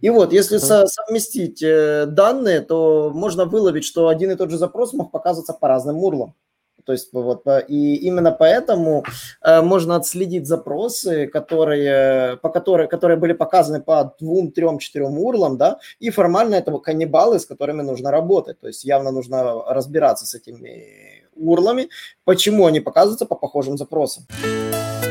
И вот, если со- совместить э, данные, то можно выловить, что один и тот же запрос мог показываться по разным урлам. То есть вот, и именно поэтому э, можно отследить запросы, которые, по которые, которые были показаны по двум, трем, четырем урлам, да, и формально это каннибалы, с которыми нужно работать. То есть явно нужно разбираться с этими урлами, почему они показываются по похожим запросам.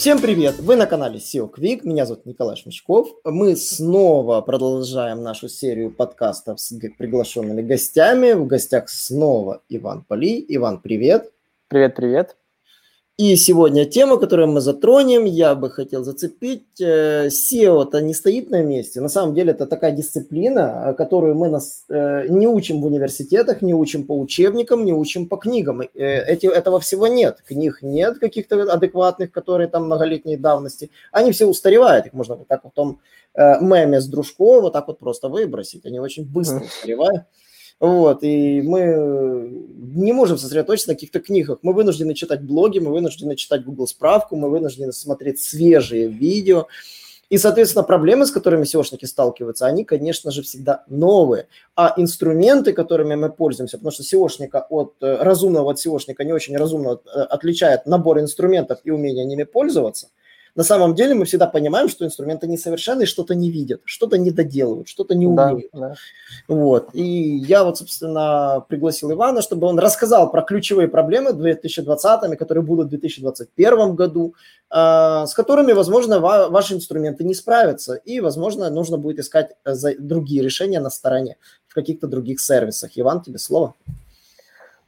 Всем привет! Вы на канале SEO Quick, меня зовут Николай Шмычков. Мы снова продолжаем нашу серию подкастов с приглашенными гостями. В гостях снова Иван Поли. Иван, привет! Привет-привет! И сегодня тема, которую мы затронем, я бы хотел зацепить. Э, SEO-то не стоит на месте. На самом деле это такая дисциплина, э, которую мы нас э, не учим в университетах, не учим по учебникам, не учим по книгам. Эти, этого всего нет. Книг нет каких-то адекватных, которые там многолетней давности. Они все устаревают. Их можно вот так вот в том меме с дружкой вот так вот просто выбросить. Они очень быстро устаревают. Вот, и мы не можем сосредоточиться на каких-то книгах. Мы вынуждены читать блоги, мы вынуждены читать Google справку, мы вынуждены смотреть свежие видео. И, соответственно, проблемы, с которыми SEOшники сталкиваются, они, конечно же, всегда новые. А инструменты, которыми мы пользуемся, потому что SEOшника от э, разумного от SEOшника не очень разумно э, отличает набор инструментов и умение ними пользоваться – на самом деле мы всегда понимаем, что инструменты несовершенны, что-то не видят, что-то не доделывают, что-то не умеют. Да, да. Вот. И я вот, собственно, пригласил Ивана, чтобы он рассказал про ключевые проблемы 2020, которые будут в 2021 году, а, с которыми, возможно, ваши инструменты не справятся, и, возможно, нужно будет искать э, другие решения на стороне, в каких-то других сервисах. Иван, тебе слово.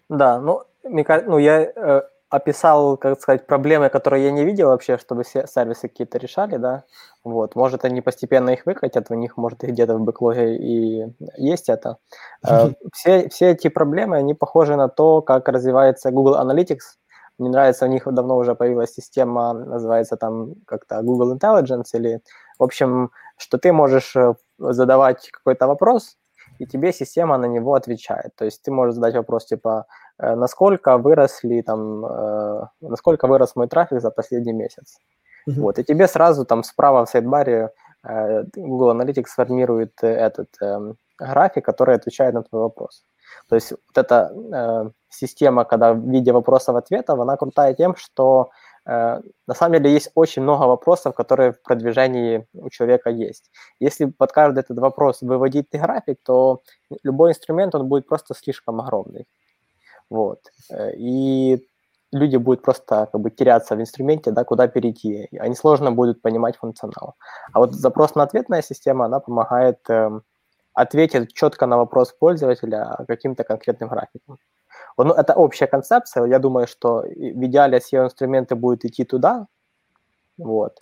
Да, ну, ну я э, описал, как сказать, проблемы, которые я не видел вообще, чтобы все сервисы какие-то решали, да, вот, может, они постепенно их выкатят, у них, может, где-то в бэклоге и есть это. Э, все, все эти проблемы, они похожи на то, как развивается Google Analytics, мне нравится, у них давно уже появилась система, называется там как-то Google Intelligence, или, в общем, что ты можешь э, задавать какой-то вопрос, и тебе система на него отвечает. То есть ты можешь задать вопрос типа, насколько выросли там, э, насколько вырос мой трафик за последний месяц. Mm-hmm. Вот, и тебе сразу там справа в сайдбаре э, Google Analytics сформирует этот график, который отвечает на твой вопрос. То есть вот эта э, система, когда в виде вопросов-ответов, она крутая тем, что э, на самом деле есть очень много вопросов, которые в продвижении у человека есть. Если под каждый этот вопрос выводить график, то любой инструмент, он будет просто слишком огромный. Вот. Э, и люди будут просто как бы теряться в инструменте, да, куда перейти. Они сложно будут понимать функционал. А вот запрос на ответная система, она помогает э, ответить четко на вопрос пользователя каким-то конкретным графиком. Ну, это общая концепция. Я думаю, что в идеале SEO-инструменты будут идти туда. Вот.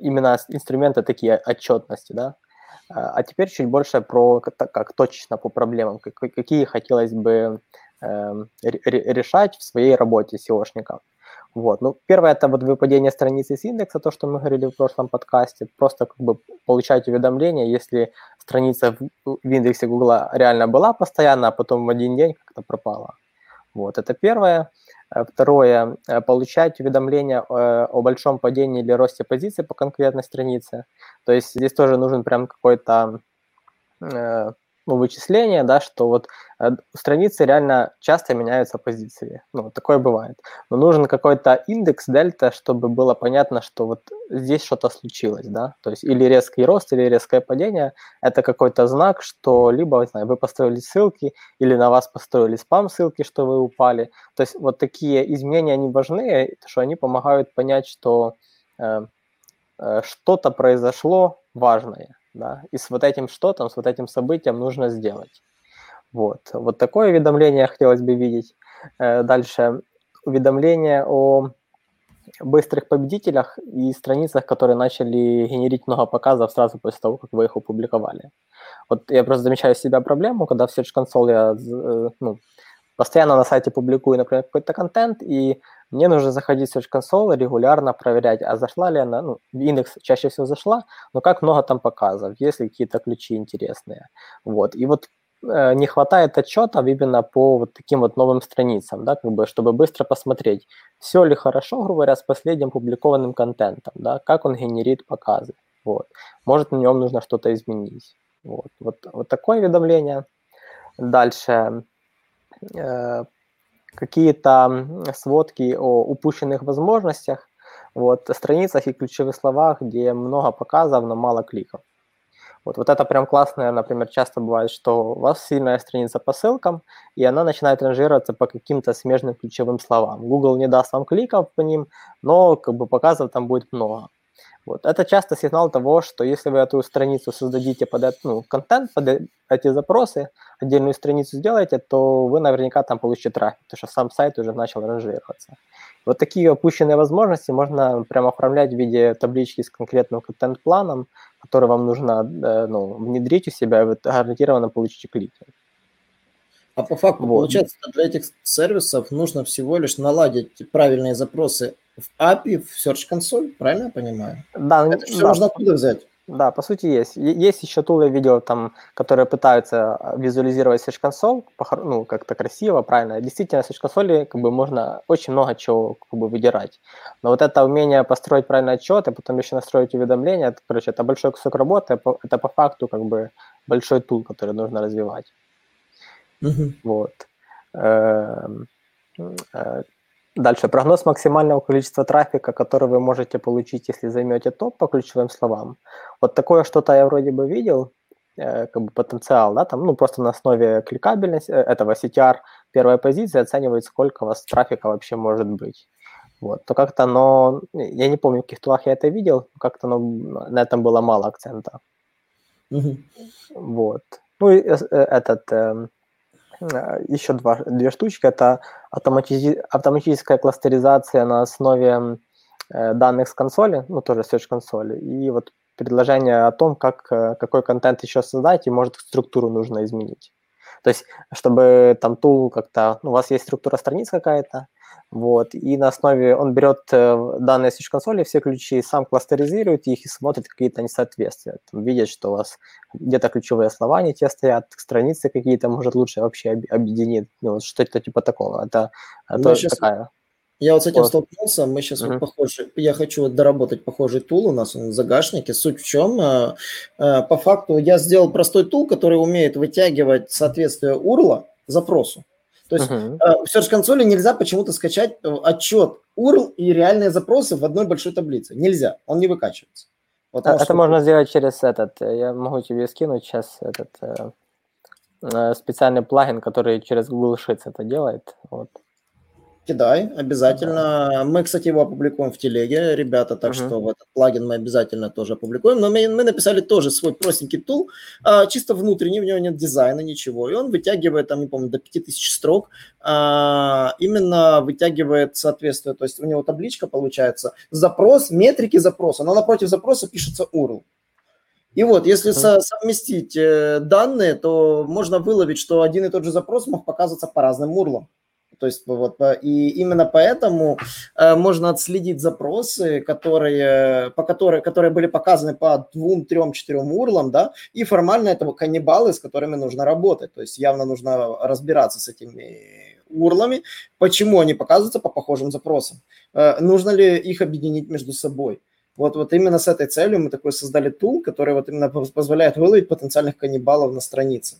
Именно инструменты такие отчетности, да. А теперь чуть больше про как, точно по проблемам, какие хотелось бы Эм, решать в своей работе SEOшника. Вот. Ну, первое это вот выпадение страницы с индекса, то, что мы говорили в прошлом подкасте. Просто как бы получать уведомления, если страница в, в индексе Гугла реально была постоянно, а потом в один день как-то пропала. Вот, это первое. Э, второе, э, получать уведомления э, о большом падении или росте позиции по конкретной странице. То есть здесь тоже нужен прям какой-то ну, вычисления, да, что вот э, страницы реально часто меняются позиции. Ну, такое бывает. Но нужен какой-то индекс дельта, чтобы было понятно, что вот здесь что-то случилось, да. То есть или резкий рост, или резкое падение. Это какой-то знак, что либо, не знаю, вы построили ссылки, или на вас построили спам-ссылки, что вы упали. То есть вот такие изменения, они важны, что они помогают понять, что э, э, что-то произошло важное да, и с вот этим что-то, с вот этим событием нужно сделать. Вот, вот такое уведомление хотелось бы видеть. Э, дальше уведомление о быстрых победителях и страницах, которые начали генерить много показов сразу после того, как вы их опубликовали. Вот я просто замечаю себя проблему, когда в Search Console я э, ну, постоянно на сайте публикую, например, какой-то контент, и мне нужно заходить в Search Console, регулярно проверять, а зашла ли она, ну, индекс чаще всего зашла, но как много там показов, есть ли какие-то ключи интересные. Вот. И вот э, не хватает отчетов именно по вот таким вот новым страницам, да, как бы, чтобы быстро посмотреть, все ли хорошо, грубо говоря, с последним публикованным контентом, да, как он генерит показы. Вот. Может, на нем нужно что-то изменить. Вот, вот, вот такое уведомление. Дальше э, какие-то сводки о упущенных возможностях, вот, страницах и ключевых словах, где много показов, но мало кликов. Вот, вот это прям классное, например, часто бывает, что у вас сильная страница по ссылкам, и она начинает ранжироваться по каким-то смежным ключевым словам. Google не даст вам кликов по ним, но как бы показов там будет много. Вот. Это часто сигнал того, что если вы эту страницу создадите под ну, контент, под э, эти запросы, отдельную страницу сделаете, то вы наверняка там получите трафик, потому что сам сайт уже начал ранжироваться. Вот такие опущенные возможности можно прямо оформлять в виде таблички с конкретным контент-планом, который вам нужно э, ну, внедрить у себя, и вы гарантированно получите клики. А по факту, вот. получается, для этих сервисов нужно всего лишь наладить правильные запросы в API, в Search Console, правильно я понимаю? Да, Это все да. можно оттуда взять. Да, по сути есть. Есть еще тулы видео, там, которые пытаются а, визуализировать Search Console, ну, как-то красиво, правильно. Действительно, в Search Console как бы можно очень много чего как бы выдирать. Но вот это умение построить правильный отчет, и потом еще настроить уведомления, это, короче, это большой кусок работы, это по факту как бы большой тул, который нужно развивать. Mm-hmm. Вот. Дальше. Прогноз максимального количества трафика, который вы можете получить, если займете топ по ключевым словам. Вот такое что-то я вроде бы видел, э, как бы потенциал, да, там, ну, просто на основе кликабельности э, этого CTR первая позиция оценивает, сколько у вас трафика вообще может быть. Вот, то как-то но я не помню, в каких тулах я это видел, как-то но на этом было мало акцента. Mm-hmm. Вот. Ну, и э, этот, Э, еще два, две штучки. Это автоматизи- автоматическая кластеризация на основе э, данных с консоли, ну, тоже Search консоли, и вот предложение о том, как, э, какой контент еще создать, и, может, структуру нужно изменить. То есть, чтобы там тул как-то, ну, у вас есть структура страниц какая-то, вот, и на основе он берет э, данные с консоли, все ключи, сам кластеризирует их и смотрит какие-то несоответствия. Там видит, что у вас где-то ключевые слова не те стоят, страницы какие-то, может, лучше вообще объединить. Ну, вот что-то типа такого. Это, это сейчас... такая... Я вот с этим вот. столкнулся, мы сейчас uh-huh. вот похожи, я хочу вот доработать похожий тул у нас он в загашнике. Суть в чем? Э, э, по факту я сделал простой тул, который умеет вытягивать соответствие URL запросу. То есть uh-huh. в Search консоли нельзя почему-то скачать отчет URL и реальные запросы в одной большой таблице. Нельзя, он не выкачивается. Вот а, это можно сделать через этот, я могу тебе скинуть сейчас этот э, специальный плагин, который через Google Sheets это делает. Вот. Кидай, обязательно. Мы, кстати, его опубликуем в телеге, ребята, так uh-huh. что в этот плагин мы обязательно тоже опубликуем. Но мы, мы написали тоже свой простенький тул, а, чисто внутренний, в него нет дизайна, ничего. И он вытягивает, там, не помню, до 5000 строк, а, именно вытягивает соответствие. То есть у него табличка получается, запрос, метрики запроса, но напротив запроса пишется URL. И вот, если со- совместить э, данные, то можно выловить, что один и тот же запрос мог показываться по разным урлам. То есть вот и именно поэтому э, можно отследить запросы, которые по которые которые были показаны по двум, трем, четырем урлам, да, и формально это каннибалы, с которыми нужно работать. То есть явно нужно разбираться с этими урлами, почему они показываются по похожим запросам, э, нужно ли их объединить между собой. Вот, вот именно с этой целью мы такой создали tool, который вот именно позволяет выловить потенциальных каннибалов на странице.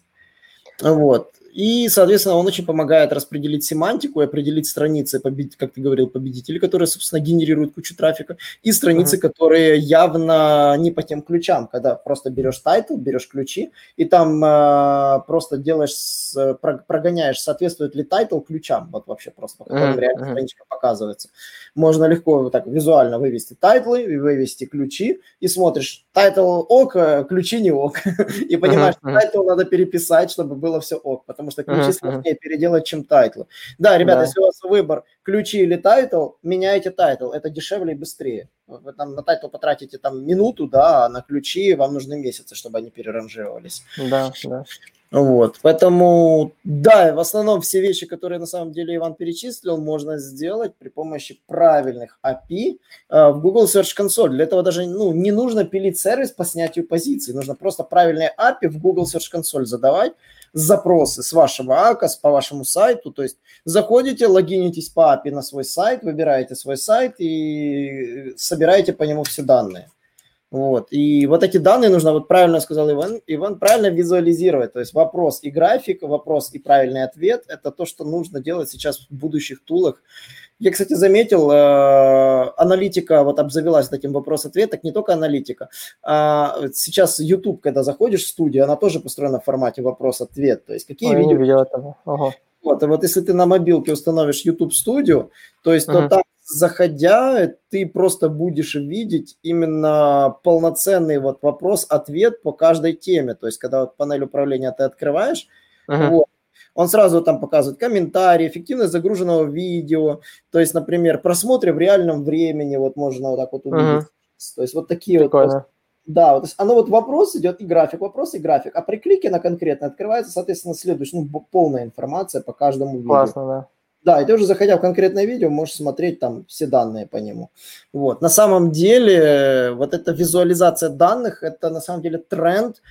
Вот. И, соответственно, он очень помогает распределить семантику и определить страницы, как ты говорил, победителей, которые, собственно, генерируют кучу трафика, и страницы, uh-huh. которые явно не по тем ключам, когда просто берешь title, берешь ключи, и там э, просто делаешь, с, прогоняешь, соответствует ли title ключам, вот вообще просто, по которым uh-huh. реально страничка показывается. Можно легко вот так визуально вывести title ы, вывести ключи, и смотришь, title OK, э, ключи не OK, и понимаешь, uh-huh. title надо переписать, чтобы было все OK, потому что ключи uh-huh. сложнее переделать, чем title ы. Да, ребята, да. если у вас выбор ключи или title, меняйте title, это дешевле и быстрее. Вы там на title потратите там минуту, да, а на ключи вам нужны месяцы, чтобы они переранжировались. Да, да. Вот, поэтому, да, в основном все вещи, которые на самом деле Иван перечислил, можно сделать при помощи правильных API э, в Google Search Console. Для этого даже ну, не нужно пилить сервис по снятию позиций, нужно просто правильные API в Google Search Console задавать, запросы с вашего АКОС по вашему сайту. То есть заходите, логинитесь по API на свой сайт, выбираете свой сайт и собираете по нему все данные. Вот. И вот эти данные нужно, вот правильно сказал Иван, Иван правильно визуализировать. То есть вопрос и график, вопрос и правильный ответ – это то, что нужно делать сейчас в будущих тулах. Я, кстати, заметил, э, аналитика вот обзавелась этим вопрос-ответ, так не только аналитика. А сейчас YouTube, когда заходишь в студию, она тоже построена в формате вопрос-ответ. То есть какие Ой, видео... видел этого. Ага. Вот, и вот если ты на мобилке установишь YouTube студию, то есть uh-huh. то там заходя, ты просто будешь видеть именно полноценный вот вопрос-ответ по каждой теме. То есть, когда вот панель управления ты открываешь, uh-huh. вот, он сразу там показывает комментарии, эффективность загруженного видео, то есть, например, просмотры в реальном времени, вот можно вот так вот увидеть. Uh-huh. То есть вот такие Прикольно. вот да, вот, оно вот вопрос идет и график, вопрос и график. А при клике на конкретно открывается, соответственно, следующая, ну, полная информация по каждому видео. Классно, да. Да, и ты уже заходя в конкретное видео, можешь смотреть там все данные по нему. Вот. На самом деле, вот эта визуализация данных, это на самом деле тренд,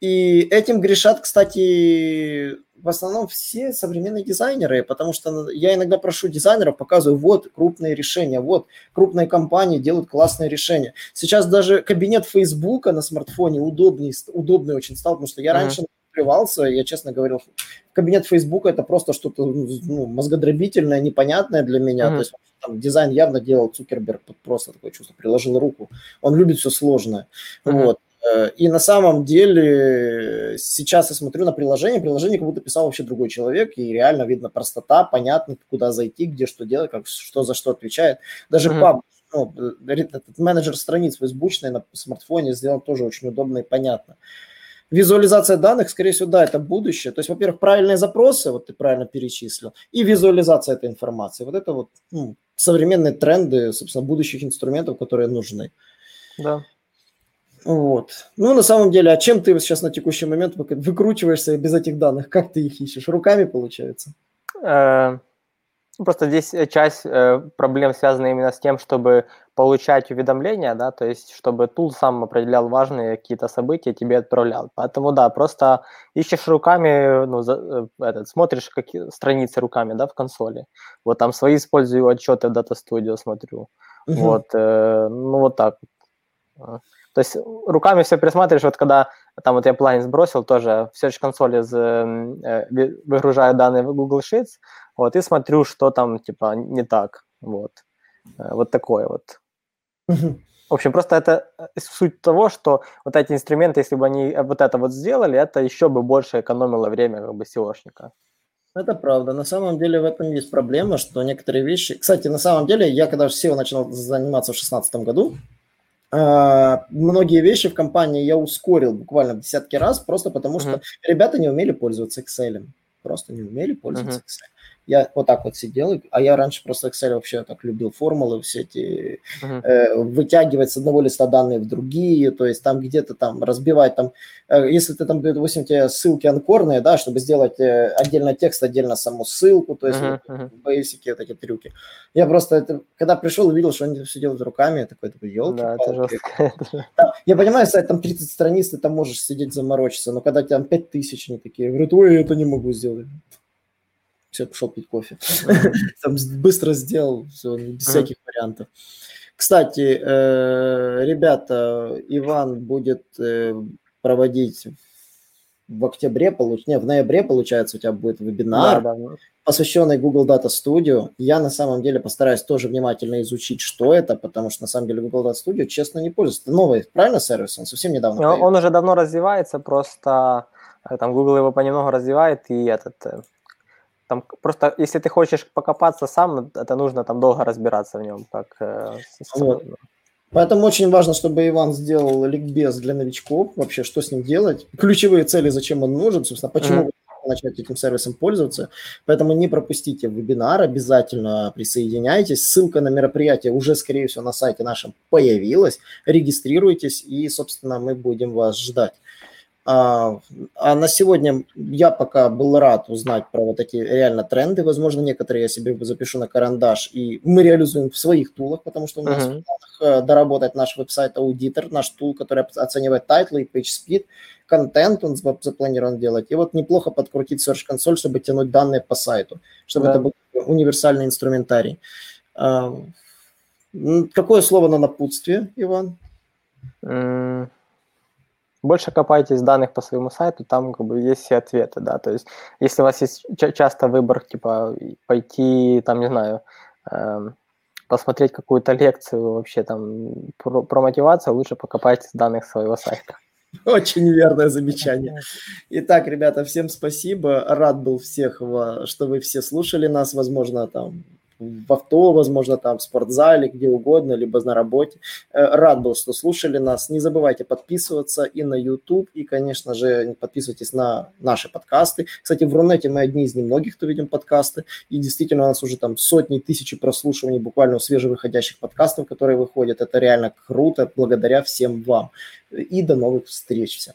и этим грешат, кстати, в основном все современные дизайнеры, потому что я иногда прошу дизайнеров, показываю, вот крупные решения, вот крупные компании делают классные решения. Сейчас даже кабинет Фейсбука на смартфоне удобный, удобный очень стал, потому что я uh-huh. раньше плевался, я честно говорил, кабинет Фейсбука это просто что-то ну, мозгодробительное, непонятное для меня. Uh-huh. То есть там, дизайн явно делал Цукерберг, просто такое чувство, приложил руку. Он любит все сложное. Uh-huh. Вот. Э, и на самом деле сейчас я смотрю на приложение, приложение как будто писал вообще другой человек, и реально видно простота, понятно, куда зайти, где что делать, как, что за что отвечает. Даже uh-huh. паб, ну, этот менеджер страниц фейсбучный на смартфоне сделан тоже очень удобно и понятно. Визуализация данных, скорее всего, да, это будущее. То есть, во-первых, правильные запросы, вот ты правильно перечислил, и визуализация этой информации. Вот это вот ну, современные тренды, собственно, будущих инструментов, которые нужны. Да. Вот. Ну, на самом деле, а чем ты сейчас на текущий момент выкручиваешься без этих данных? Как ты их ищешь? Руками, получается? Э, ну, просто здесь э, часть э, проблем связана именно с тем, чтобы получать уведомления, да, то есть чтобы тул сам определял важные какие-то события, тебе отправлял. Поэтому да, просто ищешь руками, ну, за, этот, смотришь какие страницы руками, да, в консоли. Вот там свои использую отчеты в Data Studio смотрю. Uh-huh. Вот, э, ну вот так. То есть руками все присматриваешь, вот когда там вот я плагин сбросил, тоже в Search консоли э, выгружаю данные в Google Sheets, вот, и смотрю, что там, типа, не так, вот. Э, вот такое вот. В общем, просто это э, суть того, что вот эти инструменты, если бы они вот это вот сделали, это еще бы больше экономило время как бы SEOшника. Это правда. На самом деле в этом есть проблема, что некоторые вещи... Кстати, на самом деле, я когда SEO начал заниматься в 2016 году, многие вещи в компании я ускорил буквально в десятки раз, просто потому uh-huh. что ребята не умели пользоваться Excel. Просто не умели пользоваться uh-huh. Excel я вот так вот сидел, а я раньше просто Excel вообще так любил формулы все эти, uh-huh. э, вытягивать с одного листа данные в другие, то есть там где-то там разбивать там, э, если ты там, допустим, тебе ссылки анкорные, да, чтобы сделать э, отдельно текст, отдельно саму ссылку, то есть uh-huh. вот, бейсики, вот эти трюки. Я просто, это, когда пришел, увидел, что они все делают руками, я такой, такой, елки да, это жестко. Да, я понимаю, сайт там 30 страниц, ты там можешь сидеть заморочиться, но когда там 5000, они такие, говорят, ой, я это не могу сделать все, пошел пить кофе. Там быстро сделал, все, без всяких вариантов. Кстати, э, ребята, Иван будет э, проводить в октябре, получ... не, в ноябре, получается, у тебя будет вебинар, да, да. посвященный Google Data Studio. Я на самом деле постараюсь тоже внимательно изучить, что это, потому что на самом деле Google Data Studio, честно, не пользуется. Это новый, правильно, сервис? Он совсем недавно Он, он уже давно развивается, просто э, там Google его понемногу развивает, и этот там просто, если ты хочешь покопаться сам, это нужно там долго разбираться в нем. Как, э, вот. Поэтому очень важно, чтобы Иван сделал ликбез для новичков, вообще, что с ним делать, ключевые цели, зачем он нужен, собственно, почему mm-hmm. начать этим сервисом пользоваться. Поэтому не пропустите вебинар, обязательно присоединяйтесь. Ссылка на мероприятие уже, скорее всего, на сайте нашем появилась. Регистрируйтесь, и, собственно, мы будем вас ждать. А, а на сегодня я пока был рад узнать про вот эти реально тренды. Возможно, некоторые я себе запишу на карандаш, и мы реализуем в своих tool ах, потому что у нас uh-huh. в планах доработать наш website auditor, наш tool, который оценивает title ы и PageSpeed, контент он запланирован делать. И вот неплохо подкрутить Search Console, чтобы тянуть данные по сайту, чтобы да. это был универсальный инструментарий. А, какое слово на напутствие, Иван? Больше копайтесь данных по своему сайту, там как бы есть все ответы, да, то есть если у вас есть часто выбор, типа, пойти, там, не знаю, э, посмотреть какую-то лекцию вообще там про, про мотивацию, лучше покопайтесь в данных своего сайта. Очень верное замечание. Итак, ребята, всем спасибо. Рад был всех, что вы все слушали нас, возможно, там в авто, возможно, там в спортзале, где угодно, либо на работе. Э, рад был, что слушали нас. Не забывайте подписываться и на YouTube, и, конечно же, подписывайтесь на наши подкасты. Кстати, в Рунете мы одни из немногих, кто видим подкасты, и действительно у нас уже там сотни, тысячи прослушиваний буквально у свежевыходящих подкастов, которые выходят. Это реально круто, благодаря всем вам. И до новых встреч всем.